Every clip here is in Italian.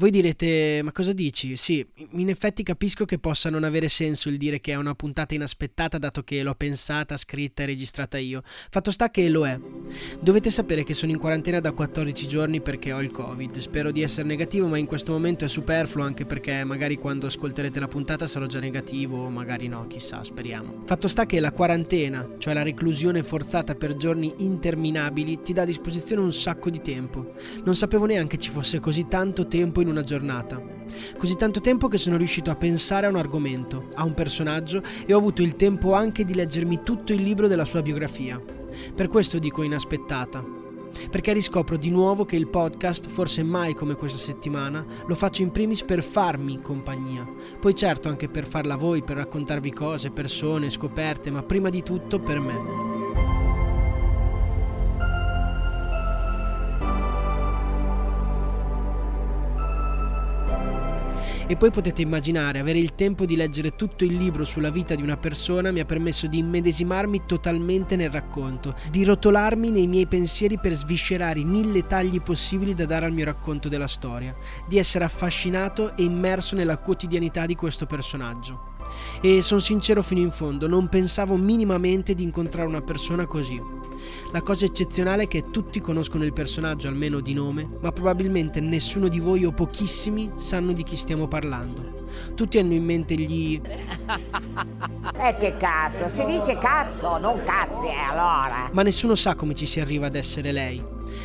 Voi direte, ma cosa dici? Sì, in effetti capisco che possa non avere senso il dire che è una puntata inaspettata dato che l'ho pensata, scritta e registrata io. Fatto sta che lo è. Dovete sapere che sono in quarantena da 14 giorni perché ho il Covid. Spero di essere negativo, ma in questo momento è superfluo anche perché magari quando ascolterete la puntata sarò già negativo o magari no, chissà, speriamo. Fatto sta che la quarantena, cioè la reclusione forzata per giorni interminabili, ti dà a disposizione un sacco di tempo. Non sapevo neanche ci fosse così tanto tempo in una giornata. Così tanto tempo che sono riuscito a pensare a un argomento, a un personaggio e ho avuto il tempo anche di leggermi tutto il libro della sua biografia. Per questo dico inaspettata. Perché riscopro di nuovo che il podcast, forse mai come questa settimana, lo faccio in primis per farmi compagnia. Poi certo anche per farla voi, per raccontarvi cose, persone, scoperte, ma prima di tutto per me. E poi potete immaginare, avere il tempo di leggere tutto il libro sulla vita di una persona mi ha permesso di immedesimarmi totalmente nel racconto, di rotolarmi nei miei pensieri per sviscerare i mille tagli possibili da dare al mio racconto della storia, di essere affascinato e immerso nella quotidianità di questo personaggio. E sono sincero fino in fondo, non pensavo minimamente di incontrare una persona così. La cosa eccezionale è che tutti conoscono il personaggio almeno di nome, ma probabilmente nessuno di voi o pochissimi sanno di chi stiamo parlando. Tutti hanno in mente gli... Eh che cazzo, si dice cazzo, non cazzi eh, allora. Ma nessuno sa come ci si arriva ad essere lei.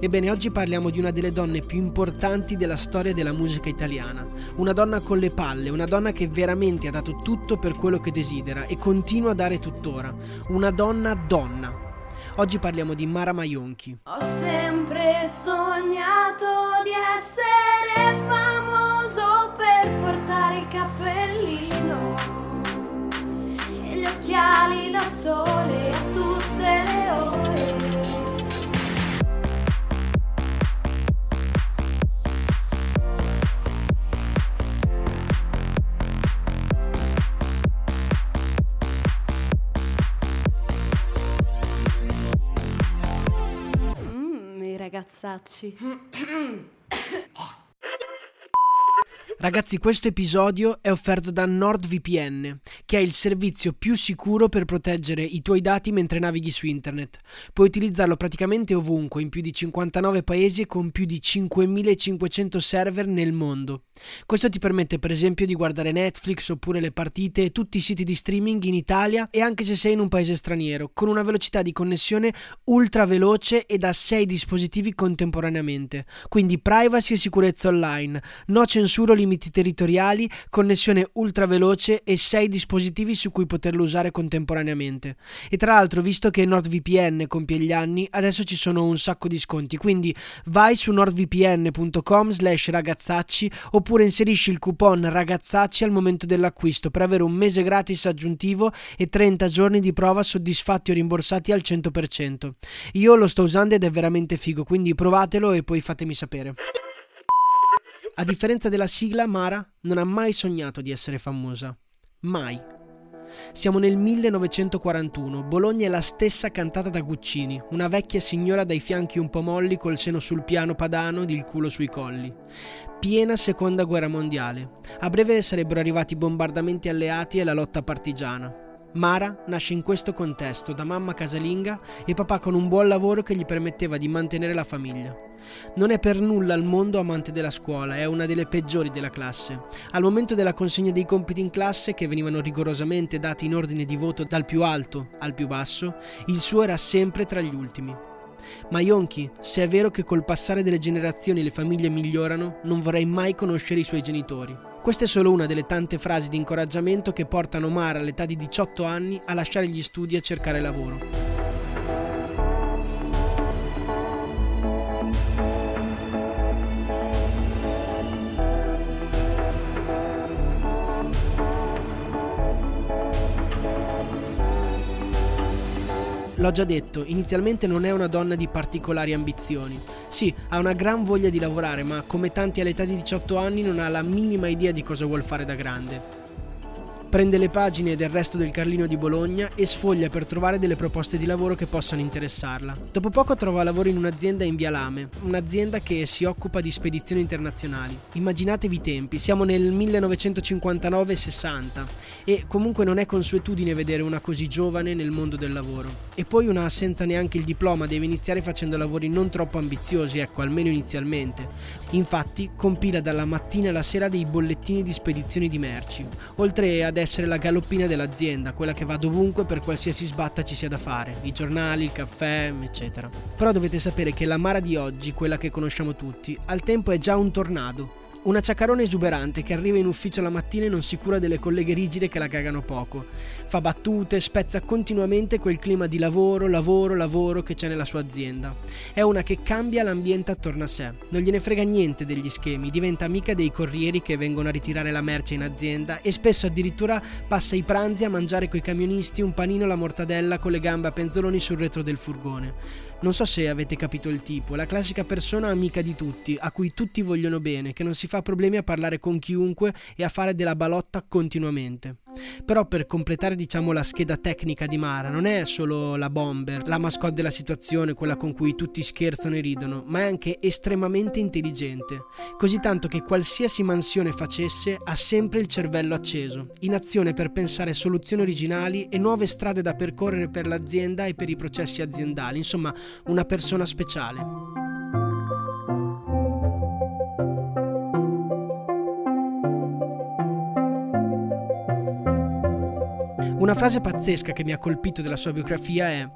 Ebbene, oggi parliamo di una delle donne più importanti della storia della musica italiana. Una donna con le palle, una donna che veramente ha dato tutto per quello che desidera e continua a dare tuttora. Una donna donna. Oggi parliamo di Mara Maionchi. Ho sempre sognato di essere famoso per portare il cappellino e gli occhiali da sole ragazzacci. Ragazzi, questo episodio è offerto da NordVPN, che è il servizio più sicuro per proteggere i tuoi dati mentre navighi su internet. Puoi utilizzarlo praticamente ovunque, in più di 59 paesi e con più di 5500 server nel mondo. Questo ti permette per esempio di guardare Netflix oppure le partite e tutti i siti di streaming in Italia e anche se sei in un paese straniero, con una velocità di connessione ultra veloce e da 6 dispositivi contemporaneamente. Quindi privacy e sicurezza online, no censura o limiti territoriali, connessione ultra veloce e 6 dispositivi su cui poterlo usare contemporaneamente. E tra l'altro, visto che NordVPN compie gli anni, adesso ci sono un sacco di sconti, quindi vai su nordvpn.com slash ragazzacci oppure inserisci il coupon ragazzacci al momento dell'acquisto per avere un mese gratis aggiuntivo e 30 giorni di prova soddisfatti o rimborsati al 100%. Io lo sto usando ed è veramente figo, quindi provatelo e poi fatemi sapere. A differenza della sigla, Mara non ha mai sognato di essere famosa. Mai. Siamo nel 1941, Bologna è la stessa cantata da Guccini, una vecchia signora dai fianchi un po' molli col seno sul piano padano ed il culo sui colli. Piena seconda guerra mondiale. A breve sarebbero arrivati i bombardamenti alleati e la lotta partigiana. Mara nasce in questo contesto da mamma casalinga e papà con un buon lavoro che gli permetteva di mantenere la famiglia. Non è per nulla al mondo amante della scuola, è una delle peggiori della classe. Al momento della consegna dei compiti in classe, che venivano rigorosamente dati in ordine di voto dal più alto al più basso, il suo era sempre tra gli ultimi. Ma Yonki, se è vero che col passare delle generazioni le famiglie migliorano, non vorrei mai conoscere i suoi genitori. Questa è solo una delle tante frasi di incoraggiamento che portano Mara all'età di 18 anni a lasciare gli studi e cercare lavoro. L'ho già detto, inizialmente non è una donna di particolari ambizioni. Sì, ha una gran voglia di lavorare, ma come tanti all'età di 18 anni non ha la minima idea di cosa vuol fare da grande prende le pagine del resto del Carlino di Bologna e sfoglia per trovare delle proposte di lavoro che possano interessarla. Dopo poco trova lavoro in un'azienda in Via Lame, un'azienda che si occupa di spedizioni internazionali. Immaginatevi i tempi, siamo nel 1959-60 e comunque non è consuetudine vedere una così giovane nel mondo del lavoro. E poi una senza neanche il diploma deve iniziare facendo lavori non troppo ambiziosi, ecco, almeno inizialmente. Infatti compila dalla mattina alla sera dei bollettini di spedizioni di merci, oltre ad essere essere la galoppina dell'azienda, quella che va dovunque per qualsiasi sbatta ci sia da fare, i giornali, il caffè, eccetera. Però dovete sapere che la Mara di oggi, quella che conosciamo tutti, al tempo è già un tornado una ciacarona esuberante che arriva in ufficio la mattina e non si cura delle colleghe rigide che la cagano poco. Fa battute, spezza continuamente quel clima di lavoro, lavoro, lavoro che c'è nella sua azienda. È una che cambia l'ambiente attorno a sé. Non gliene frega niente degli schemi, diventa amica dei corrieri che vengono a ritirare la merce in azienda e spesso addirittura passa i pranzi a mangiare coi camionisti un panino alla mortadella con le gambe a penzoloni sul retro del furgone. Non so se avete capito il tipo, la classica persona amica di tutti, a cui tutti vogliono bene, che non si fa problemi a parlare con chiunque e a fare della balotta continuamente. Però per completare diciamo la scheda tecnica di Mara non è solo la bomber, la mascotte della situazione, quella con cui tutti scherzano e ridono, ma è anche estremamente intelligente, così tanto che qualsiasi mansione facesse ha sempre il cervello acceso, in azione per pensare soluzioni originali e nuove strade da percorrere per l'azienda e per i processi aziendali, insomma una persona speciale. Una frase pazzesca che mi ha colpito della sua biografia è,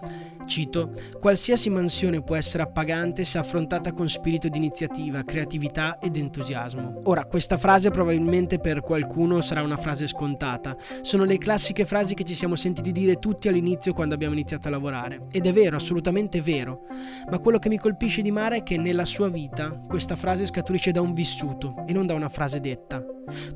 cito, qualsiasi mansione può essere appagante se affrontata con spirito di iniziativa, creatività ed entusiasmo. Ora, questa frase probabilmente per qualcuno sarà una frase scontata. Sono le classiche frasi che ci siamo sentiti dire tutti all'inizio quando abbiamo iniziato a lavorare. Ed è vero, assolutamente vero. Ma quello che mi colpisce di Mara è che nella sua vita questa frase scaturisce da un vissuto e non da una frase detta.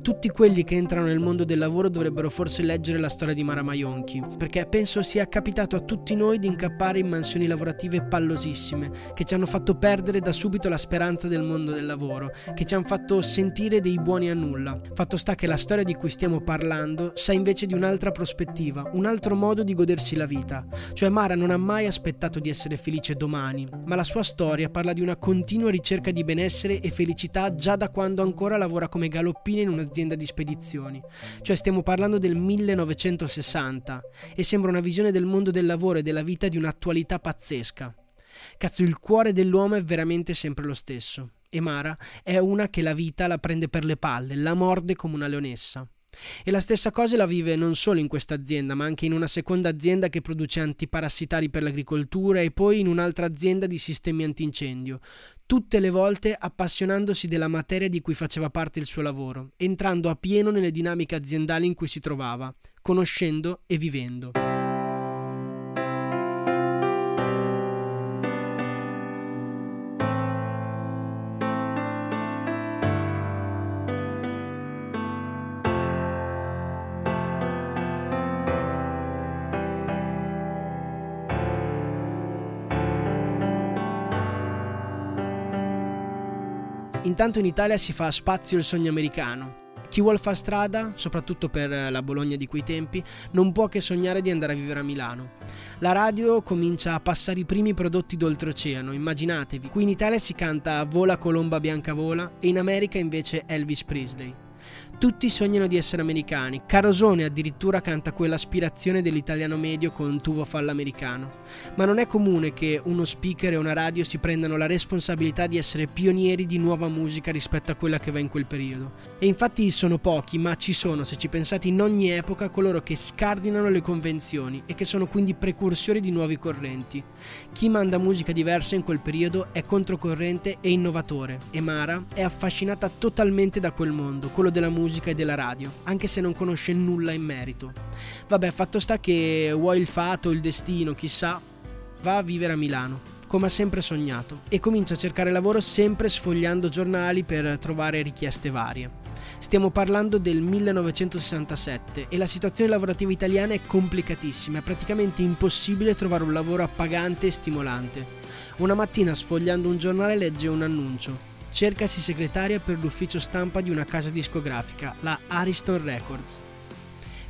Tutti quelli che entrano nel mondo del lavoro dovrebbero forse leggere la storia di Mara Maionchi, perché penso sia capitato a tutti noi di incappare in mansioni lavorative pallosissime, che ci hanno fatto perdere da subito la speranza del mondo del lavoro, che ci hanno fatto sentire dei buoni a nulla. Fatto sta che la storia di cui stiamo parlando sa invece di un'altra prospettiva, un altro modo di godersi la vita. Cioè Mara non ha mai aspettato di essere felice domani, ma la sua storia parla di una continua ricerca di benessere e felicità già da quando ancora lavora come galoppina in un'azienda di spedizioni. Cioè stiamo parlando del 1960 e sembra una visione del mondo del lavoro e della vita di un'attualità pazzesca. Cazzo, il cuore dell'uomo è veramente sempre lo stesso. E Mara è una che la vita la prende per le palle, la morde come una leonessa. E la stessa cosa la vive non solo in questa azienda, ma anche in una seconda azienda che produce antiparassitari per l'agricoltura e poi in un'altra azienda di sistemi antincendio, tutte le volte appassionandosi della materia di cui faceva parte il suo lavoro, entrando a pieno nelle dinamiche aziendali in cui si trovava, conoscendo e vivendo. Intanto in Italia si fa spazio il sogno americano. Chi vuol fare strada, soprattutto per la Bologna di quei tempi, non può che sognare di andare a vivere a Milano. La radio comincia a passare i primi prodotti d'oltreoceano, immaginatevi. Qui in Italia si canta Vola colomba bianca vola e in America invece Elvis Presley. Tutti sognano di essere americani. Carosone addirittura canta quell'aspirazione dell'italiano medio con tuvo fallo americano. Ma non è comune che uno speaker e una radio si prendano la responsabilità di essere pionieri di nuova musica rispetto a quella che va in quel periodo. E infatti sono pochi, ma ci sono, se ci pensate, in ogni epoca coloro che scardinano le convenzioni e che sono quindi precursori di nuovi correnti. Chi manda musica diversa in quel periodo è controcorrente e innovatore e Mara è affascinata totalmente da quel mondo, quello della musica musica e della radio, anche se non conosce nulla in merito. Vabbè, fatto sta che vuoi il fato, il destino, chissà, va a vivere a Milano, come ha sempre sognato, e comincia a cercare lavoro sempre sfogliando giornali per trovare richieste varie. Stiamo parlando del 1967 e la situazione lavorativa italiana è complicatissima, è praticamente impossibile trovare un lavoro appagante e stimolante. Una mattina sfogliando un giornale legge un annuncio cercasi segretaria per l'ufficio stampa di una casa discografica, la Ariston Records.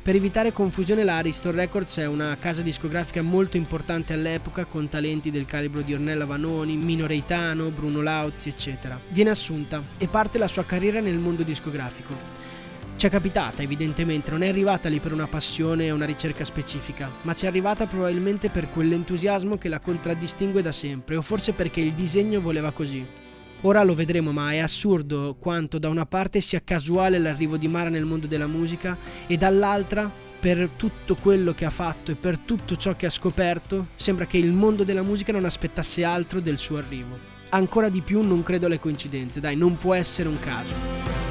Per evitare confusione la Ariston Records è una casa discografica molto importante all'epoca con talenti del calibro di Ornella Vanoni, Mino Reitano, Bruno Lauzi, eccetera. Viene assunta e parte la sua carriera nel mondo discografico. Ci è capitata, evidentemente, non è arrivata lì per una passione e una ricerca specifica, ma ci è arrivata probabilmente per quell'entusiasmo che la contraddistingue da sempre, o forse perché il disegno voleva così. Ora lo vedremo, ma è assurdo quanto da una parte sia casuale l'arrivo di Mara nel mondo della musica e dall'altra, per tutto quello che ha fatto e per tutto ciò che ha scoperto, sembra che il mondo della musica non aspettasse altro del suo arrivo. Ancora di più non credo alle coincidenze, dai, non può essere un caso.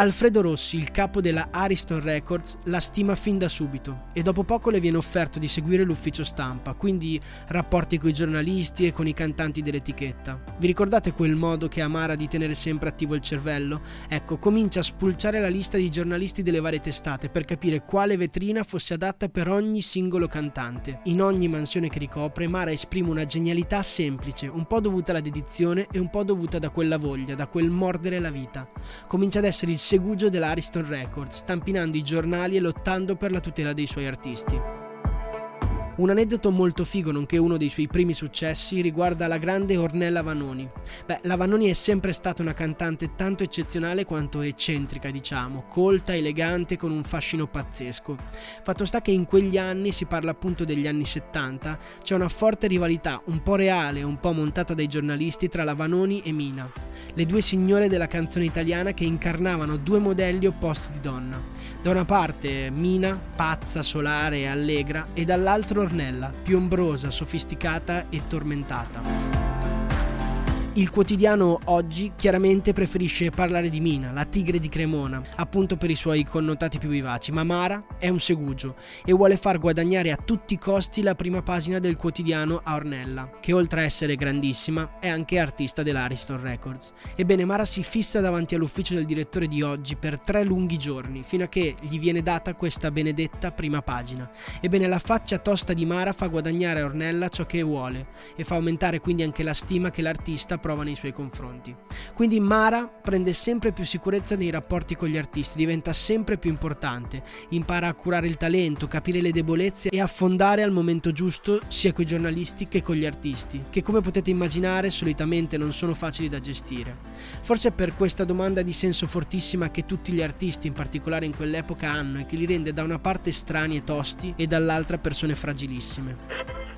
Alfredo Rossi, il capo della Ariston Records, la stima fin da subito e dopo poco le viene offerto di seguire l'ufficio stampa, quindi rapporti con i giornalisti e con i cantanti dell'etichetta. Vi ricordate quel modo che Amara di tenere sempre attivo il cervello? Ecco, comincia a spulciare la lista di giornalisti delle varie testate per capire quale vetrina fosse adatta per ogni singolo cantante. In ogni mansione che ricopre, Mara esprime una genialità semplice, un po' dovuta alla dedizione e un po' dovuta da quella voglia, da quel mordere la vita. Comincia ad essere il segugio dell'Ariston Records, stampinando i giornali e lottando per la tutela dei suoi artisti. Un aneddoto molto figo, nonché uno dei suoi primi successi, riguarda la grande Ornella Vanoni. Beh, la Vanoni è sempre stata una cantante tanto eccezionale quanto eccentrica, diciamo, colta, elegante, con un fascino pazzesco. Fatto sta che in quegli anni, si parla appunto degli anni 70, c'è una forte rivalità, un po' reale, un po' montata dai giornalisti, tra la Vanoni e Mina, le due signore della canzone italiana che incarnavano due modelli opposti di donna. Da una parte Mina, pazza, solare e allegra, e dall'altro Ornella, più ombrosa, sofisticata e tormentata. Il quotidiano oggi chiaramente preferisce parlare di Mina, la tigre di Cremona, appunto per i suoi connotati più vivaci, ma Mara è un segugio e vuole far guadagnare a tutti i costi la prima pagina del quotidiano a Ornella, che oltre a essere grandissima è anche artista dell'Ariston Records. Ebbene Mara si fissa davanti all'ufficio del direttore di oggi per tre lunghi giorni, fino a che gli viene data questa benedetta prima pagina. Ebbene la faccia tosta di Mara fa guadagnare a Ornella ciò che vuole e fa aumentare quindi anche la stima che l'artista prova nei suoi confronti. Quindi Mara prende sempre più sicurezza nei rapporti con gli artisti, diventa sempre più importante, impara a curare il talento, capire le debolezze e affondare al momento giusto sia con i giornalisti che con gli artisti, che come potete immaginare solitamente non sono facili da gestire. Forse per questa domanda di senso fortissima che tutti gli artisti, in particolare in quell'epoca, hanno e che li rende da una parte strani e tosti e dall'altra persone fragilissime.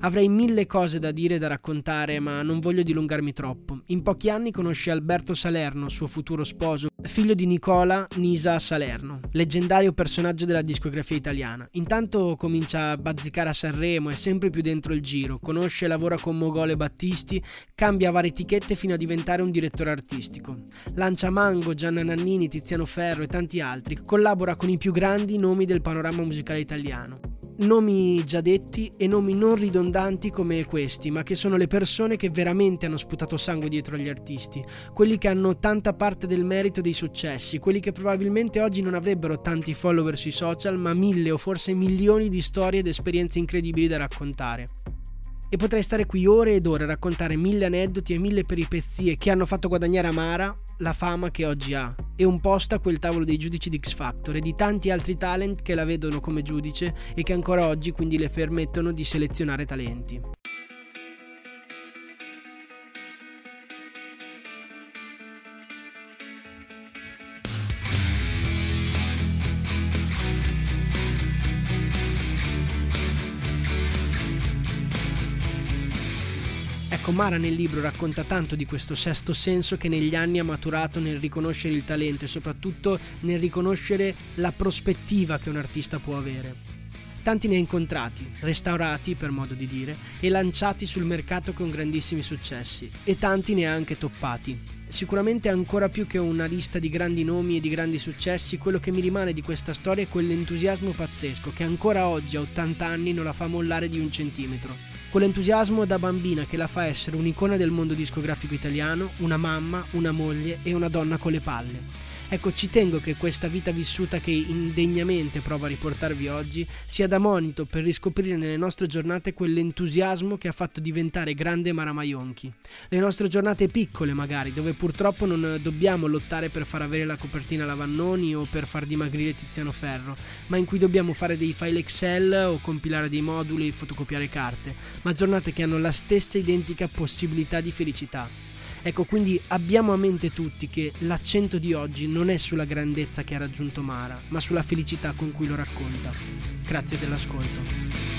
Avrei mille cose da dire e da raccontare, ma non voglio dilungarmi troppo. In pochi anni conosce Alberto Salerno, suo futuro sposo, figlio di Nicola Nisa Salerno, leggendario personaggio della discografia italiana. Intanto comincia a bazzicare a Sanremo, è sempre più dentro il giro, conosce e lavora con Mogole Battisti, cambia varie etichette fino a diventare un direttore artistico. Lancia Mango, Gianna Nannini, Tiziano Ferro e tanti altri, collabora con i più grandi nomi del panorama musicale italiano nomi già detti e nomi non ridondanti come questi, ma che sono le persone che veramente hanno sputato sangue dietro agli artisti, quelli che hanno tanta parte del merito dei successi, quelli che probabilmente oggi non avrebbero tanti follower sui social, ma mille o forse milioni di storie ed esperienze incredibili da raccontare. E potrei stare qui ore ed ore a raccontare mille aneddoti e mille peripezie che hanno fatto guadagnare Amara la fama che oggi ha e un posto a quel tavolo dei giudici di X Factor e di tanti altri talent che la vedono come giudice e che ancora oggi quindi le permettono di selezionare talenti. Ecco, Mara nel libro racconta tanto di questo sesto senso che negli anni ha maturato nel riconoscere il talento e soprattutto nel riconoscere la prospettiva che un artista può avere. Tanti ne ha incontrati, restaurati per modo di dire, e lanciati sul mercato con grandissimi successi, e tanti ne ha anche toppati. Sicuramente ancora più che una lista di grandi nomi e di grandi successi, quello che mi rimane di questa storia è quell'entusiasmo pazzesco che ancora oggi a 80 anni non la fa mollare di un centimetro quell'entusiasmo da bambina che la fa essere un'icona del mondo discografico italiano, una mamma, una moglie e una donna con le palle. Ecco, ci tengo che questa vita vissuta che indegnamente provo a riportarvi oggi sia da monito per riscoprire nelle nostre giornate quell'entusiasmo che ha fatto diventare grande Mara Maionchi. Le nostre giornate piccole magari, dove purtroppo non dobbiamo lottare per far avere la copertina Lavannoni o per far dimagrire Tiziano Ferro, ma in cui dobbiamo fare dei file Excel o compilare dei moduli e fotocopiare carte, ma giornate che hanno la stessa identica possibilità di felicità. Ecco, quindi abbiamo a mente tutti che l'accento di oggi non è sulla grandezza che ha raggiunto Mara, ma sulla felicità con cui lo racconta. Grazie dell'ascolto.